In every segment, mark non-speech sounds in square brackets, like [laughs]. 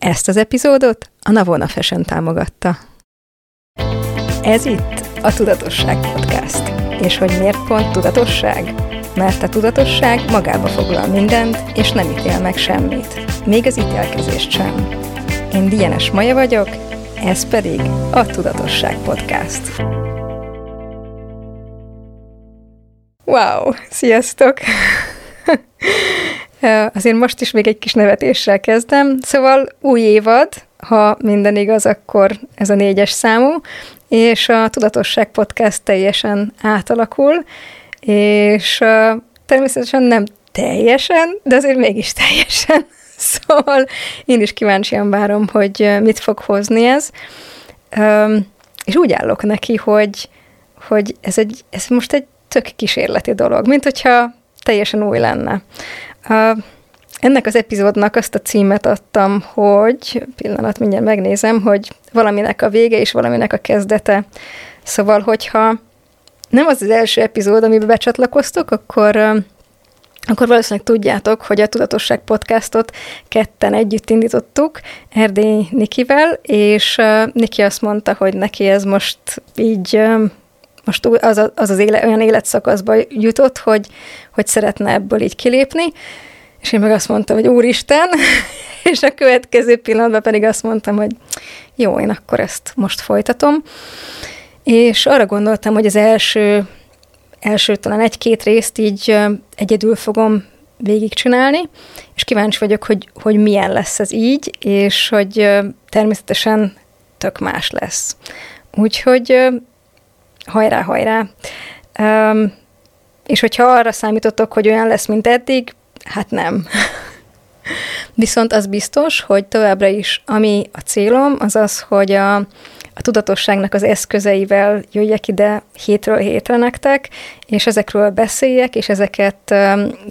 Ezt az epizódot a Navona Fashion támogatta. Ez itt a Tudatosság Podcast. És hogy miért pont tudatosság? Mert a tudatosság magába foglal mindent, és nem ítél meg semmit. Még az ítélkezést sem. Én Dienes Maja vagyok, ez pedig a Tudatosság Podcast. Wow! Sziasztok! [laughs] Azért most is még egy kis nevetéssel kezdem. Szóval új évad, ha minden igaz, akkor ez a négyes számú, és a Tudatosság Podcast teljesen átalakul, és természetesen nem teljesen, de azért mégis teljesen. [laughs] Szóval én is kíváncsian várom, hogy mit fog hozni ez. És úgy állok neki, hogy, hogy ez, egy, ez most egy tök kísérleti dolog, mint hogyha teljesen új lenne. Uh, ennek az epizódnak azt a címet adtam, hogy, pillanat, mindjárt megnézem, hogy valaminek a vége és valaminek a kezdete. Szóval, hogyha nem az az első epizód, amiben becsatlakoztok, akkor akkor valószínűleg tudjátok, hogy a Tudatosság podcastot ketten együtt indítottuk Erdély Nikivel, és Niki azt mondta, hogy neki ez most így most az az, az éle, olyan életszakaszba jutott, hogy, hogy szeretne ebből így kilépni, és én meg azt mondtam, hogy úristen, [laughs] és a következő pillanatban pedig azt mondtam, hogy jó, én akkor ezt most folytatom. És arra gondoltam, hogy az első, első talán egy-két részt így egyedül fogom végigcsinálni, és kíváncsi vagyok, hogy, hogy milyen lesz ez így, és hogy természetesen tök más lesz. Úgyhogy hajrá, hajrá. Um, és hogyha arra számítottok, hogy olyan lesz, mint eddig, hát nem. [laughs] Viszont az biztos, hogy továbbra is, ami a célom, az az, hogy a, a tudatosságnak az eszközeivel jöjjek ide hétről hétre nektek, és ezekről beszéljek, és ezeket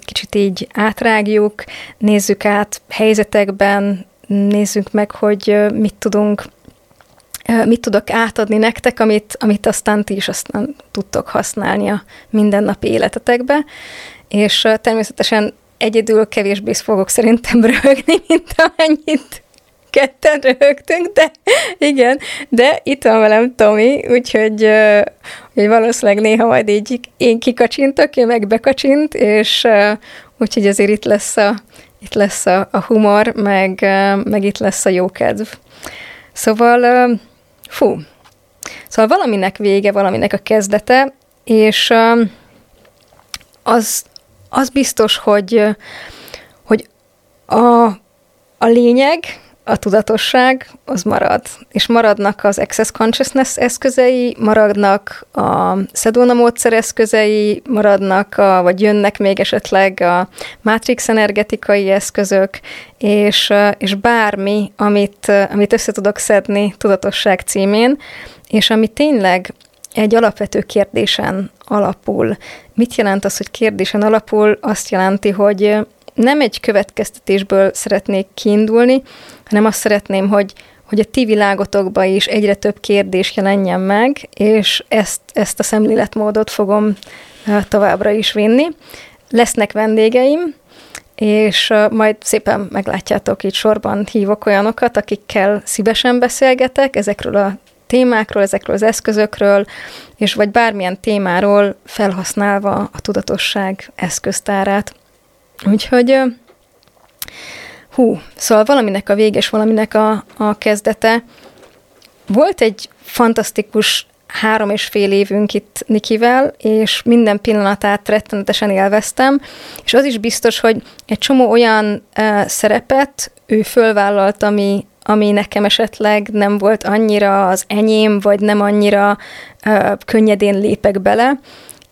kicsit így átrágjuk, nézzük át helyzetekben, nézzük meg, hogy mit tudunk mit tudok átadni nektek, amit, amit aztán ti is aztán tudtok használni a mindennapi életetekbe. És természetesen egyedül kevésbé fogok szerintem [laughs] röhögni, mint amennyit ketten röhögtünk, de igen, de itt van velem Tomi, úgyhogy, hogy valószínűleg néha majd így én kikacsintok, ő meg bekacsint, és úgyhogy azért itt lesz a, itt lesz a, a humor, meg, meg itt lesz a jókedv. Szóval Fú. Szóval valaminek vége, valaminek a kezdete, és az, az biztos, hogy, hogy a, a lényeg, a tudatosság az marad, és maradnak az Access Consciousness eszközei, maradnak a Sedona módszer eszközei, maradnak, a, vagy jönnek még esetleg a Matrix energetikai eszközök, és, és bármi, amit, amit össze tudok szedni tudatosság címén, és ami tényleg egy alapvető kérdésen alapul. Mit jelent az, hogy kérdésen alapul? Azt jelenti, hogy nem egy következtetésből szeretnék kiindulni, hanem azt szeretném, hogy, hogy a ti világotokba is egyre több kérdés jelenjen meg, és ezt, ezt a szemléletmódot fogom továbbra is vinni. Lesznek vendégeim, és majd szépen meglátjátok, így sorban hívok olyanokat, akikkel szívesen beszélgetek ezekről a témákról, ezekről az eszközökről, és vagy bármilyen témáról felhasználva a tudatosság eszköztárát. Úgyhogy hú, szóval valaminek a vége valaminek a, a kezdete. Volt egy fantasztikus három és fél évünk itt Nikivel, és minden pillanatát rettenetesen élveztem, és az is biztos, hogy egy csomó olyan uh, szerepet ő fölvállalt, ami, ami nekem esetleg nem volt annyira az enyém, vagy nem annyira uh, könnyedén lépek bele,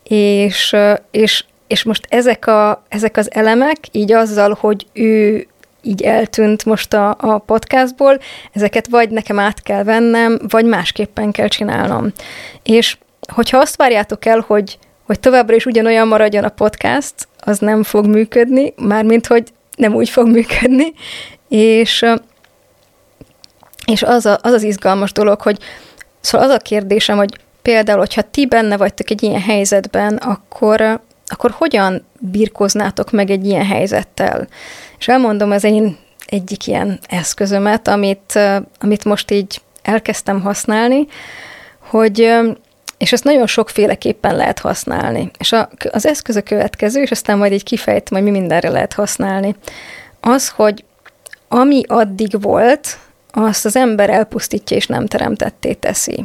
és, uh, és és most ezek, a, ezek az elemek, így azzal, hogy ő így eltűnt most a, a podcastból, ezeket vagy nekem át kell vennem, vagy másképpen kell csinálnom. És hogyha azt várjátok el, hogy, hogy továbbra is ugyanolyan maradjon a podcast, az nem fog működni, mármint, hogy nem úgy fog működni, és, és az, a, az az izgalmas dolog, hogy szóval az a kérdésem, hogy például, hogyha ti benne vagytok egy ilyen helyzetben, akkor, akkor hogyan birkoznátok meg egy ilyen helyzettel? És elmondom az én egyik ilyen eszközömet, amit, amit most így elkezdtem használni, hogy és ezt nagyon sokféleképpen lehet használni. És a, az eszköz a következő, és aztán majd így kifejtem, hogy mi mindenre lehet használni. Az, hogy ami addig volt, azt az ember elpusztítja és nem teremtetté teszi.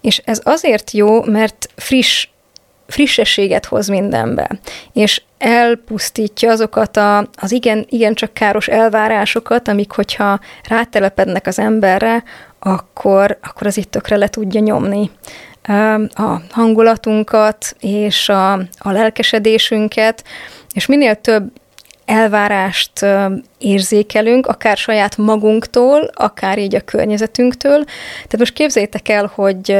És ez azért jó, mert friss, frissességet hoz mindenbe, és elpusztítja azokat a, az igen, igen csak káros elvárásokat, amik, hogyha rátelepednek az emberre, akkor, akkor az itt tökre le tudja nyomni a hangulatunkat és a, a lelkesedésünket, és minél több elvárást érzékelünk, akár saját magunktól, akár így a környezetünktől. Tehát most képzeljétek el, hogy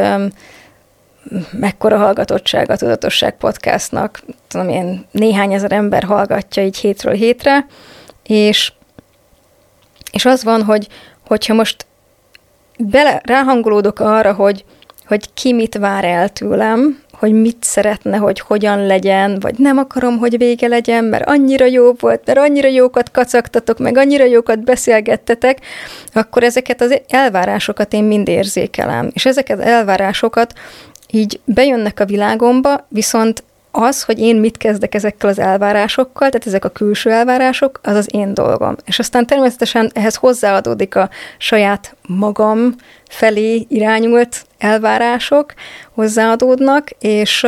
mekkora hallgatottság a Tudatosság podcastnak, tudom én, néhány ezer ember hallgatja így hétről hétre, és, és az van, hogy hogyha most bele, ráhangolódok arra, hogy, hogy ki mit vár el tőlem, hogy mit szeretne, hogy hogyan legyen, vagy nem akarom, hogy vége legyen, mert annyira jó volt, mert annyira jókat kacagtatok, meg annyira jókat beszélgettetek, akkor ezeket az elvárásokat én mind érzékelem. És ezeket az elvárásokat így bejönnek a világomba, viszont az, hogy én mit kezdek ezekkel az elvárásokkal, tehát ezek a külső elvárások, az az én dolgom. És aztán természetesen ehhez hozzáadódik a saját magam felé irányult elvárások, hozzáadódnak, és,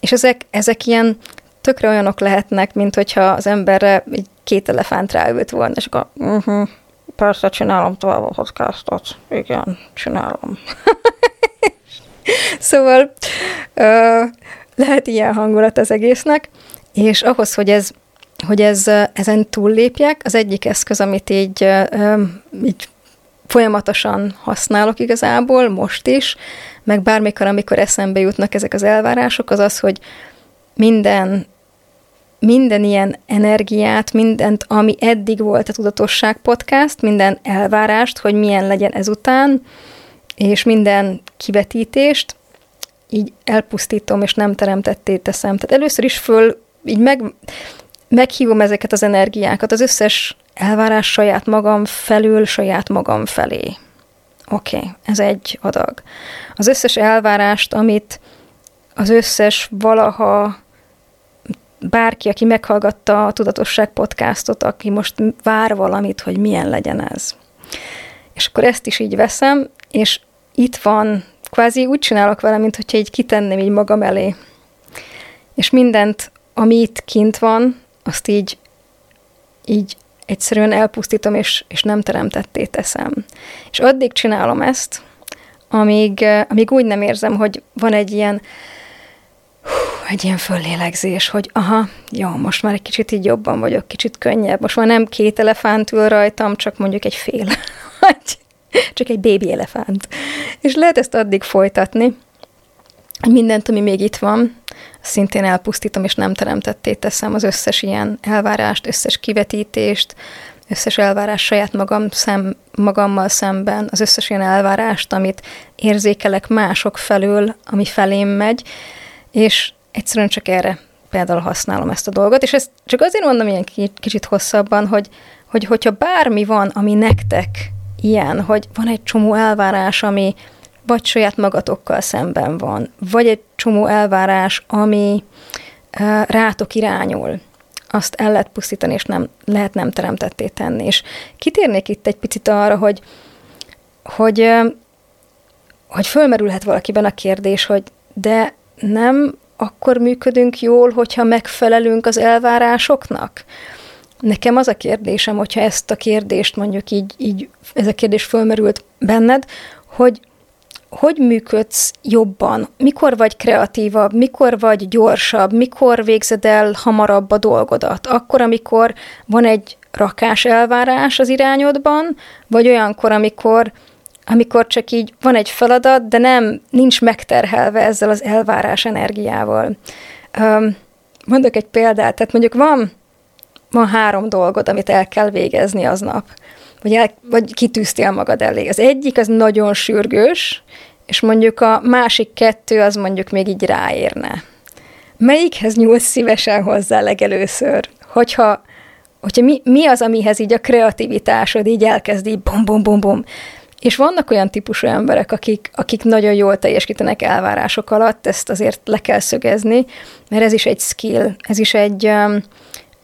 és ezek, ezek ilyen tökre olyanok lehetnek, mint hogyha az emberre egy két elefánt ráült volna, és akkor uh-huh, persze csinálom tovább a podcastot. Igen, csinálom. [laughs] [laughs] szóval uh, lehet ilyen hangulat az egésznek, és ahhoz, hogy ez, hogy ez, ezen túllépjek, az egyik eszköz, amit így, így folyamatosan használok igazából, most is, meg bármikor, amikor eszembe jutnak ezek az elvárások, az az, hogy minden, minden ilyen energiát, mindent, ami eddig volt a Tudatosság Podcast, minden elvárást, hogy milyen legyen ezután, és minden kivetítést, így elpusztítom, és nem teremtetté teszem. Tehát először is föl, így meg, meghívom ezeket az energiákat, az összes elvárás saját magam felül, saját magam felé. Oké, okay, ez egy adag. Az összes elvárást, amit az összes valaha bárki, aki meghallgatta a Tudatosság podcastot, aki most vár valamit, hogy milyen legyen ez. És akkor ezt is így veszem, és itt van kvázi úgy csinálok vele, mint hogyha így kitenném így magam elé. És mindent, ami itt kint van, azt így, így egyszerűen elpusztítom, és, és nem teremtetté teszem. És addig csinálom ezt, amíg, amíg úgy nem érzem, hogy van egy ilyen, egy ilyen föllélegzés, hogy aha, jó, most már egy kicsit így jobban vagyok, kicsit könnyebb. Most már nem két elefánt ül rajtam, csak mondjuk egy fél. [laughs] [laughs] Csak egy bébi elefánt. És lehet ezt addig folytatni, mindent, ami még itt van, szintén elpusztítom, és nem teremtetté teszem az összes ilyen elvárást, összes kivetítést, összes elvárás saját magam szem, magammal szemben, az összes ilyen elvárást, amit érzékelek mások felől, ami felém megy, és egyszerűen csak erre például használom ezt a dolgot, és ezt csak azért mondom ilyen kicsit hosszabban, hogy, hogy hogyha bármi van, ami nektek ilyen, hogy van egy csomó elvárás, ami vagy saját magatokkal szemben van, vagy egy csomó elvárás, ami rátok irányul, azt el lehet pusztítani, és nem, lehet nem teremtetté tenni. És kitérnék itt egy picit arra, hogy, hogy, hogy fölmerülhet valakiben a kérdés, hogy de nem akkor működünk jól, hogyha megfelelünk az elvárásoknak? Nekem az a kérdésem, hogyha ezt a kérdést mondjuk így, így ez a kérdés fölmerült benned, hogy hogy működsz jobban? Mikor vagy kreatívabb? Mikor vagy gyorsabb? Mikor végzed el hamarabb a dolgodat? Akkor, amikor van egy rakás elvárás az irányodban, vagy olyankor, amikor, amikor csak így van egy feladat, de nem, nincs megterhelve ezzel az elvárás energiával. Um, mondok egy példát, tehát mondjuk van van három dolgod, amit el kell végezni aznap, vagy, el, vagy kitűztél magad elé. Az egyik az nagyon sürgős, és mondjuk a másik kettő az mondjuk még így ráérne. Melyikhez nyúlsz szívesen hozzá legelőször? Hogyha hogyha mi, mi az, amihez így a kreativitásod így elkezd így bom, bom, bom, bom. És vannak olyan típusú emberek, akik, akik nagyon jól teljesítenek elvárások alatt, ezt azért le kell szögezni, mert ez is egy skill, ez is egy um,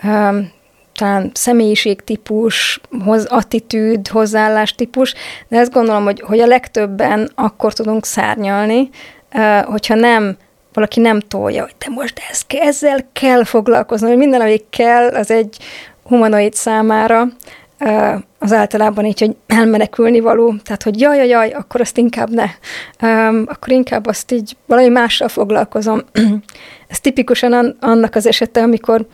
um, talán személyiségtípus, hoz, attitűd, hozzáállástípus, de ezt gondolom, hogy, hogy a legtöbben akkor tudunk szárnyalni, hogyha nem valaki nem tolja, hogy de most ez, ezzel kell foglalkozni, hogy minden, ami kell, az egy humanoid számára, az általában így, hogy elmenekülni való, tehát, hogy jaj, jaj, jaj, akkor azt inkább ne. Akkor inkább azt így valami mással foglalkozom. [clears throat] Ez tipikusan annak az esete, amikor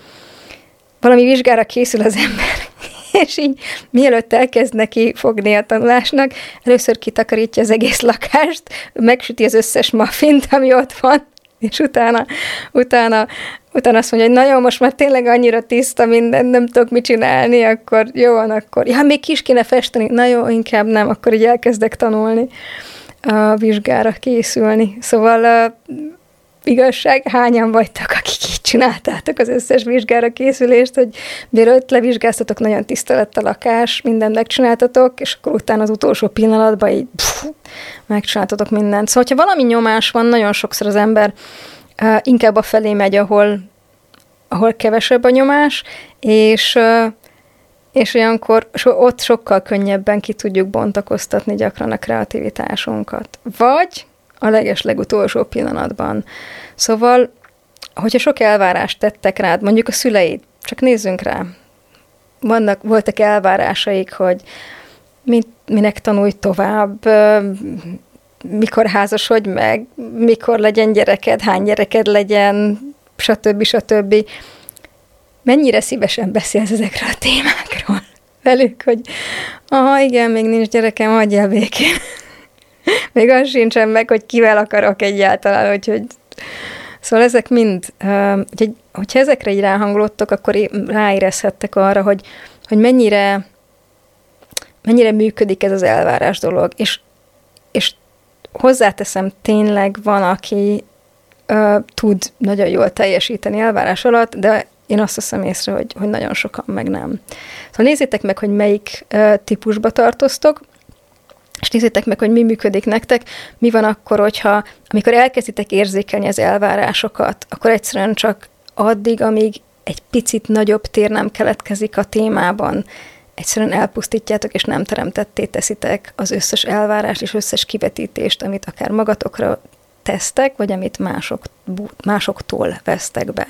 valami vizsgára készül az ember, [laughs] és így mielőtt elkezd neki fogni a tanulásnak, először kitakarítja az egész lakást, megsüti az összes muffint, ami ott van, és utána, utána, utána azt mondja, hogy nagyon most már tényleg annyira tiszta minden, nem tudok mit csinálni, akkor jó van, akkor, ja, még kis kéne festeni, na jó, inkább nem, akkor így elkezdek tanulni a vizsgára készülni. Szóval igazság, hányan vagytok, akik így csináltátok az összes vizsgára készülést, hogy mielőtt levizsgáztatok, nagyon tisztelet a lakás, mindent megcsináltatok, és akkor utána az utolsó pillanatban így pff, megcsináltatok mindent. Szóval, ha valami nyomás van, nagyon sokszor az ember uh, inkább a felé megy, ahol, ahol kevesebb a nyomás, és uh, és olyankor so, ott sokkal könnyebben ki tudjuk bontakoztatni gyakran a kreativitásunkat. Vagy a leges legutolsó pillanatban. Szóval, hogyha sok elvárást tettek rád, mondjuk a szüleid, csak nézzünk rá, vannak, voltak elvárásaik, hogy mit, minek tanulj tovább, mikor házasodj meg, mikor legyen gyereked, hány gyereked legyen, stb. stb. Mennyire szívesen beszélsz ezekről a témákról [laughs] velük, hogy aha, igen, még nincs gyerekem, hagyjál békén. Még az sincsen meg, hogy kivel akarok egyáltalán, úgyhogy Szóval ezek mind, hogy, hogyha ezekre így ráhangolódtok, akkor ráérezhettek arra, hogy, hogy mennyire, mennyire működik ez az elvárás dolog. És, és hozzáteszem, tényleg van, aki ö, tud nagyon jól teljesíteni elvárás alatt, de én azt hiszem észre, hogy, hogy nagyon sokan meg nem. Szóval nézzétek meg, hogy melyik ö, típusba tartoztok, és nézzétek meg, hogy mi működik nektek, mi van akkor, hogyha amikor elkezditek érzékelni az elvárásokat, akkor egyszerűen csak addig, amíg egy picit nagyobb tér nem keletkezik a témában, egyszerűen elpusztítjátok, és nem teremtetté teszitek az összes elvárást és összes kivetítést, amit akár magatokra tesztek, vagy amit mások, másoktól vesztek be.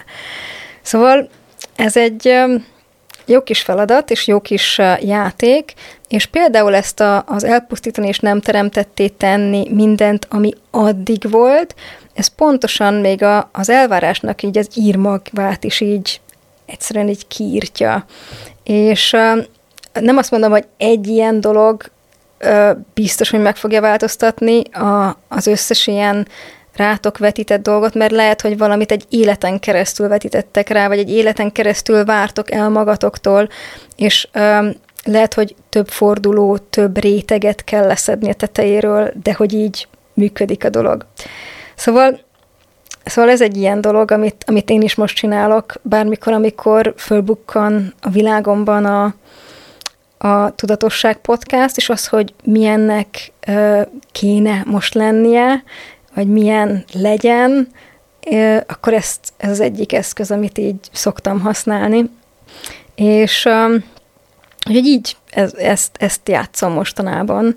Szóval ez egy jó kis feladat és jó kis játék, és például ezt a, az elpusztítani és nem teremtetté tenni mindent, ami addig volt, ez pontosan még a, az elvárásnak így az írmagvát is így egyszerűen így kiírtja. És nem azt mondom, hogy egy ilyen dolog biztos, hogy meg fogja változtatni a, az összes ilyen rátok vetített dolgot, mert lehet, hogy valamit egy életen keresztül vetítettek rá, vagy egy életen keresztül vártok el magatoktól, és um, lehet, hogy több forduló, több réteget kell leszedni a tetejéről, de hogy így működik a dolog. Szóval Szóval ez egy ilyen dolog, amit, amit én is most csinálok, bármikor, amikor fölbukkan a világomban a, a Tudatosság Podcast, és az, hogy milyennek ö, kéne most lennie, vagy milyen legyen, akkor ezt, ez az egyik eszköz, amit így szoktam használni. És hogy így ez, ezt, ezt játszom mostanában.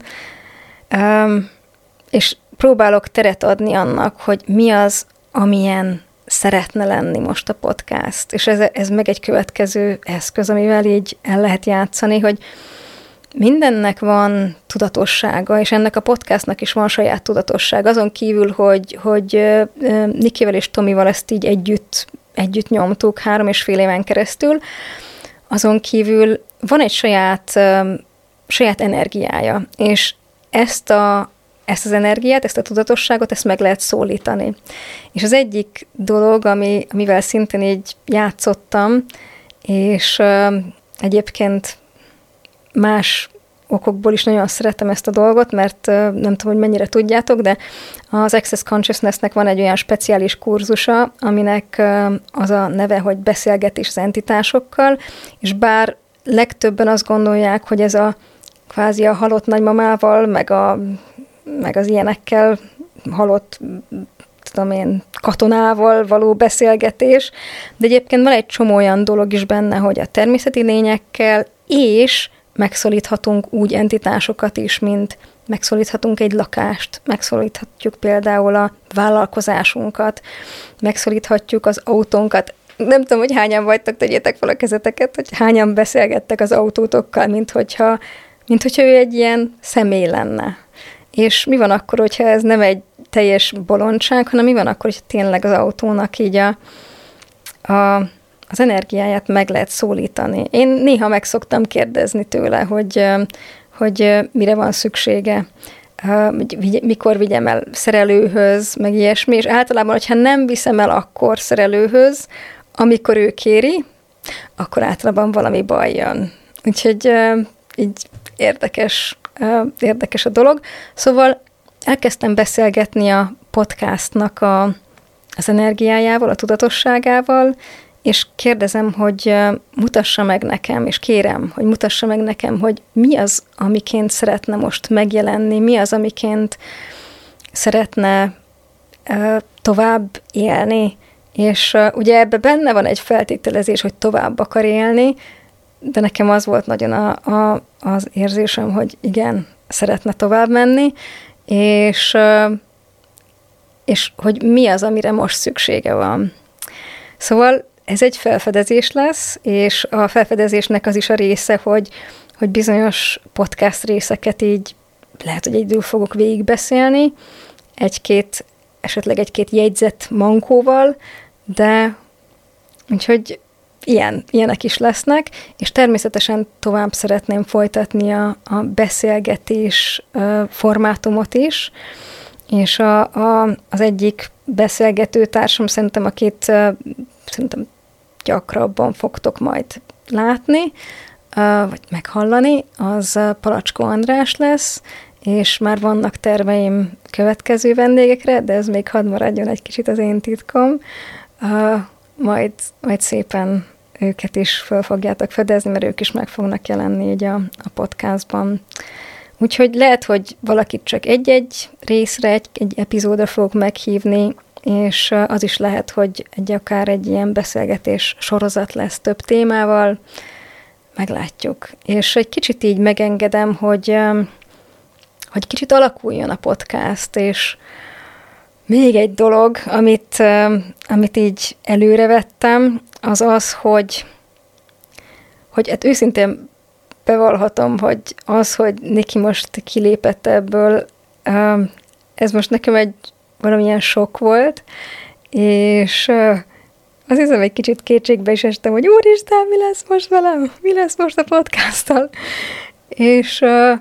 És próbálok teret adni annak, hogy mi az, amilyen szeretne lenni most a podcast. És ez, ez meg egy következő eszköz, amivel így el lehet játszani, hogy mindennek van tudatossága, és ennek a podcastnak is van saját tudatosság. Azon kívül, hogy, hogy Nikivel és Tomival ezt így együtt, együtt nyomtuk három és fél éven keresztül, azon kívül van egy saját, saját energiája, és ezt a, ezt az energiát, ezt a tudatosságot, ezt meg lehet szólítani. És az egyik dolog, ami, amivel szintén így játszottam, és egyébként más okokból is nagyon szeretem ezt a dolgot, mert nem tudom, hogy mennyire tudjátok, de az Access Consciousnessnek van egy olyan speciális kurzusa, aminek az a neve, hogy beszélgetés az entitásokkal, és bár legtöbben azt gondolják, hogy ez a kvázi a halott nagymamával, meg, a, meg az ilyenekkel halott tudom én, katonával való beszélgetés, de egyébként van egy csomó olyan dolog is benne, hogy a természeti lényekkel, és megszólíthatunk úgy entitásokat is, mint megszólíthatunk egy lakást, megszólíthatjuk például a vállalkozásunkat, megszólíthatjuk az autónkat. Nem tudom, hogy hányan vagytok, tegyétek fel a kezeteket, hogy hányan beszélgettek az autótokkal, mint hogyha, mint hogyha ő egy ilyen személy lenne. És mi van akkor, hogyha ez nem egy teljes bolondság, hanem mi van akkor, hogy tényleg az autónak így a, a, az energiáját meg lehet szólítani. Én néha meg szoktam kérdezni tőle, hogy, hogy mire van szüksége, mikor vigyem el szerelőhöz, meg ilyesmi, és általában, hogyha nem viszem el akkor szerelőhöz, amikor ő kéri, akkor általában valami baj jön. Úgyhogy így érdekes, érdekes a dolog. Szóval elkezdtem beszélgetni a podcastnak a, az energiájával, a tudatosságával, és kérdezem, hogy mutassa meg nekem, és kérem, hogy mutassa meg nekem, hogy mi az, amiként szeretne most megjelenni, mi az, amiként szeretne tovább élni, és ugye ebbe benne van egy feltételezés, hogy tovább akar élni, de nekem az volt nagyon a, a, az érzésem, hogy igen, szeretne tovább menni, és, és hogy mi az, amire most szüksége van. Szóval ez egy felfedezés lesz, és a felfedezésnek az is a része, hogy, hogy bizonyos podcast részeket így lehet, hogy egyedül fogok végigbeszélni, egy-két, esetleg egy-két jegyzet mankóval, de úgyhogy ilyen, ilyenek is lesznek, és természetesen tovább szeretném folytatni a, a beszélgetés formátumot is, és a, a, az egyik beszélgető társam szerintem, akit szerintem gyakrabban fogtok majd látni, vagy meghallani, az Palacskó András lesz, és már vannak terveim következő vendégekre, de ez még hadd maradjon egy kicsit az én titkom. Majd, majd szépen őket is föl fogjátok fedezni, mert ők is meg fognak jelenni így a, a podcastban. Úgyhogy lehet, hogy valakit csak egy-egy részre, egy, egy epizódra fogok meghívni, és az is lehet, hogy egy akár egy ilyen beszélgetés sorozat lesz több témával, meglátjuk. És egy kicsit így megengedem, hogy, hogy kicsit alakuljon a podcast, és még egy dolog, amit, amit így előrevettem, az az, hogy, hogy hát őszintén bevallhatom, hogy az, hogy Niki most kilépett ebből, ez most nekem egy valamilyen sok volt, és az hiszem egy kicsit kétségbe is estem, hogy úristen, mi lesz most velem? Mi lesz most a podcasttal? És uh,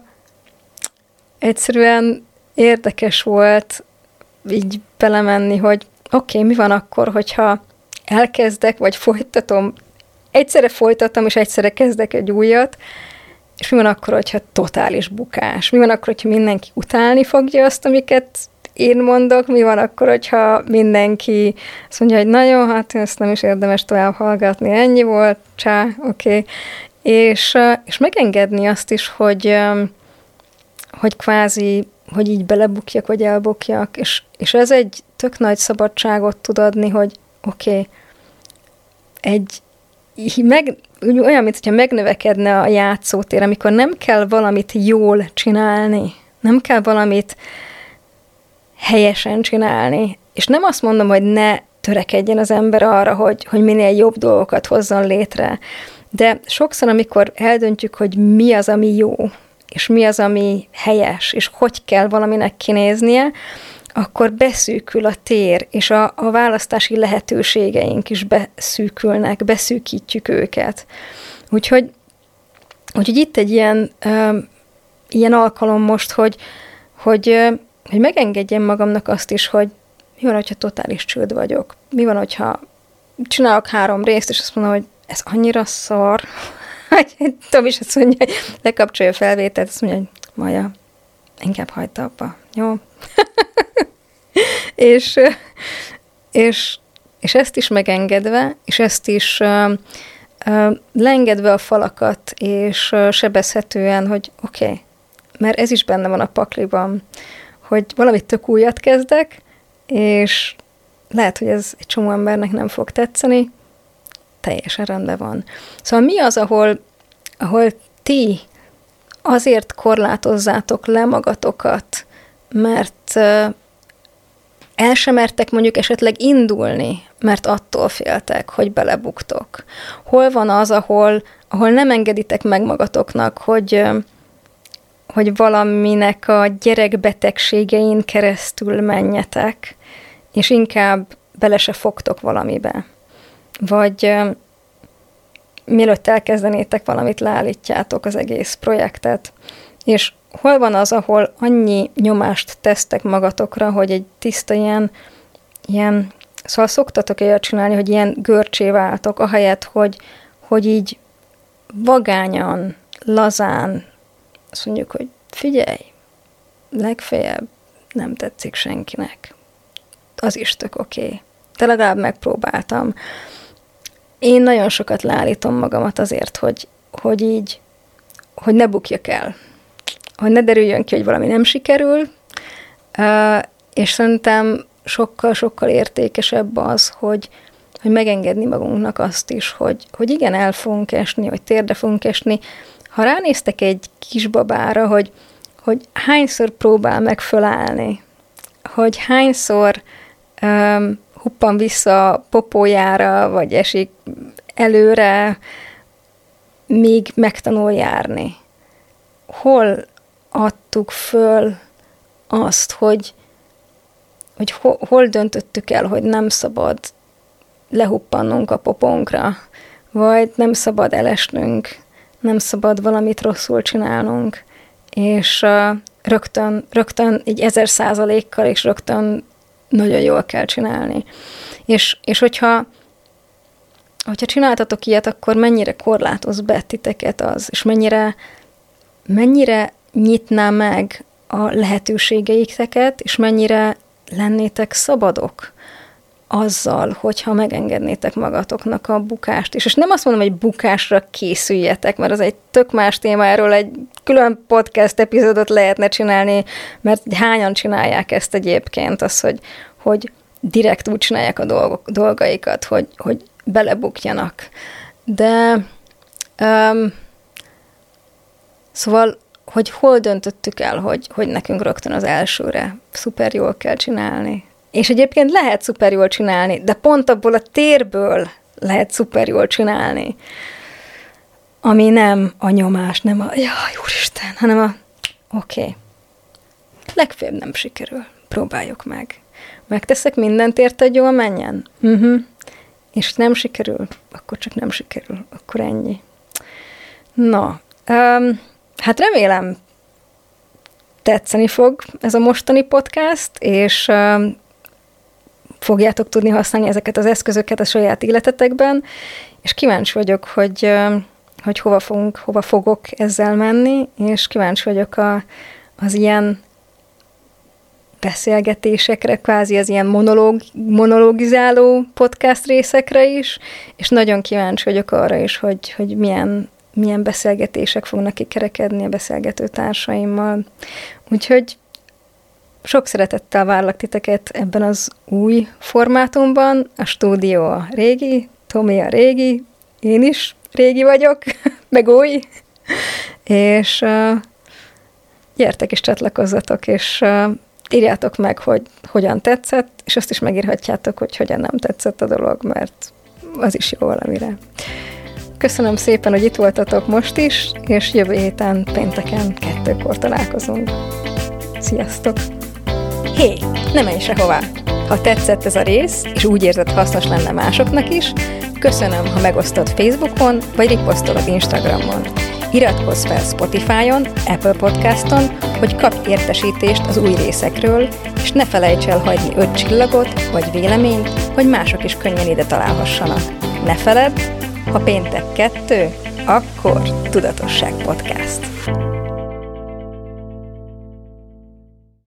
egyszerűen érdekes volt így belemenni, hogy oké, okay, mi van akkor, hogyha elkezdek, vagy folytatom, egyszerre folytatom, és egyszerre kezdek egy újat, és mi van akkor, hogyha totális bukás? Mi van akkor, hogyha mindenki utálni fogja azt, amiket én mondok, mi van akkor, hogyha mindenki azt mondja, hogy nagyon, hát ezt nem is érdemes tovább hallgatni, ennyi volt, csá, oké. Okay. És, és megengedni azt is, hogy, hogy kvázi, hogy így belebukjak, vagy elbukjak, és, és ez egy tök nagy szabadságot tud adni, hogy oké, okay, egy, meg, olyan, mint hogyha megnövekedne a játszótér, amikor nem kell valamit jól csinálni, nem kell valamit helyesen csinálni. És nem azt mondom, hogy ne törekedjen az ember arra, hogy, hogy minél jobb dolgokat hozzon létre, de sokszor, amikor eldöntjük, hogy mi az, ami jó, és mi az, ami helyes, és hogy kell valaminek kinéznie, akkor beszűkül a tér, és a, a választási lehetőségeink is beszűkülnek, beszűkítjük őket. Úgyhogy, úgyhogy itt egy ilyen, ö, ilyen alkalom most, hogy, hogy, ö, hogy megengedjem magamnak azt is, hogy mi van, hogyha totális csőd vagyok? Mi van, hogyha csinálok három részt, és azt mondom, hogy ez annyira szar, Tom is azt mondja, hogy lekapcsolja a felvételt, azt mondja, hogy Maja, inkább hagyta abba, jó? [laughs] és, és, és ezt is megengedve, és ezt is uh, leengedve a falakat, és uh, sebezhetően, hogy oké, okay, mert ez is benne van a pakliban, hogy valamit tök újat kezdek, és lehet, hogy ez egy csomó embernek nem fog tetszeni, teljesen rendben van. Szóval mi az, ahol, ahol ti azért korlátozzátok le magatokat, mert el sem mertek mondjuk esetleg indulni, mert attól féltek, hogy belebuktok. Hol van az, ahol, ahol nem engeditek meg magatoknak, hogy, hogy valaminek a gyerekbetegségein keresztül menjetek, és inkább bele se fogtok valamibe. Vagy mielőtt elkezdenétek valamit, leállítjátok az egész projektet. És hol van az, ahol annyi nyomást tesztek magatokra, hogy egy tiszta ilyen, ilyen szóval szoktatok olyat csinálni, hogy ilyen görcsé váltok, ahelyett, hogy, hogy így vagányan, lazán azt mondjuk, hogy figyelj, legfeljebb nem tetszik senkinek. Az is tök oké. Okay. De legalább megpróbáltam. Én nagyon sokat leállítom magamat azért, hogy, hogy így, hogy ne bukjak el. Hogy ne derüljön ki, hogy valami nem sikerül, és szerintem sokkal-sokkal értékesebb az, hogy, hogy megengedni magunknak azt is, hogy, hogy igen, el fogunk esni, hogy térde fogunk esni. Ha ránéztek egy kisbabára, hogy, hogy hányszor próbál meg fölállni, hogy hányszor um, huppan vissza popójára, vagy esik előre, míg megtanul járni. Hol adtuk föl azt, hogy, hogy hol, hol döntöttük el, hogy nem szabad lehuppannunk a popónkra, vagy nem szabad elesnünk, nem szabad valamit rosszul csinálnunk, és uh, rögtön, rögtön egy ezer százalékkal, és rögtön nagyon jól kell csinálni. És, és hogyha, hogyha csináltatok ilyet, akkor mennyire korlátoz be titeket az, és mennyire, mennyire nyitná meg a lehetőségeiteket, és mennyire lennétek szabadok azzal, hogyha megengednétek magatoknak a bukást is. És nem azt mondom, hogy bukásra készüljetek, mert az egy tök más témáról egy külön podcast epizódot lehetne csinálni, mert hányan csinálják ezt egyébként, az, hogy, hogy direkt úgy csinálják a dolgok, dolgaikat, hogy, hogy belebukjanak. De um, szóval, hogy hol döntöttük el, hogy, hogy nekünk rögtön az elsőre szuper jól kell csinálni. És egyébként lehet szuper jól csinálni, de pont abból a térből lehet szuper jól csinálni, ami nem a nyomás, nem a jaj, úristen, hanem a oké, okay. legfőbb nem sikerül, próbáljuk meg. Megteszek mindent érte, hogy jól menjen? Uh-huh. És nem sikerül, akkor csak nem sikerül, akkor ennyi. Na, um, hát remélem tetszeni fog ez a mostani podcast, és um, fogjátok tudni használni ezeket az eszközöket a saját életetekben, és kíváncsi vagyok, hogy, hogy hova, fogunk, hova fogok ezzel menni, és kíváncsi vagyok a, az ilyen beszélgetésekre, kvázi az ilyen monológ, monologizáló podcast részekre is, és nagyon kíváncsi vagyok arra is, hogy, hogy milyen, milyen beszélgetések fognak kikerekedni a beszélgető társaimmal. Úgyhogy sok szeretettel várlak titeket ebben az új formátumban. A stúdió a régi, Tomi a régi, én is régi vagyok, [laughs] meg új. És uh, gyertek és csatlakozzatok, és uh, írjátok meg, hogy hogyan tetszett, és azt is megírhatjátok, hogy hogyan nem tetszett a dolog, mert az is jó valamire. Köszönöm szépen, hogy itt voltatok most is, és jövő héten pénteken kettőkor találkozunk. Sziasztok! Hé, ne menj sehová! Ha tetszett ez a rész, és úgy érzed hasznos lenne másoknak is, köszönöm, ha megosztod Facebookon, vagy riposztolod Instagramon. Iratkozz fel Spotify-on, Apple Podcaston, hogy kapj értesítést az új részekről, és ne felejts el hagyni öt csillagot, vagy véleményt, hogy mások is könnyen ide találhassanak. Ne feledd, ha péntek kettő, akkor Tudatosság Podcast.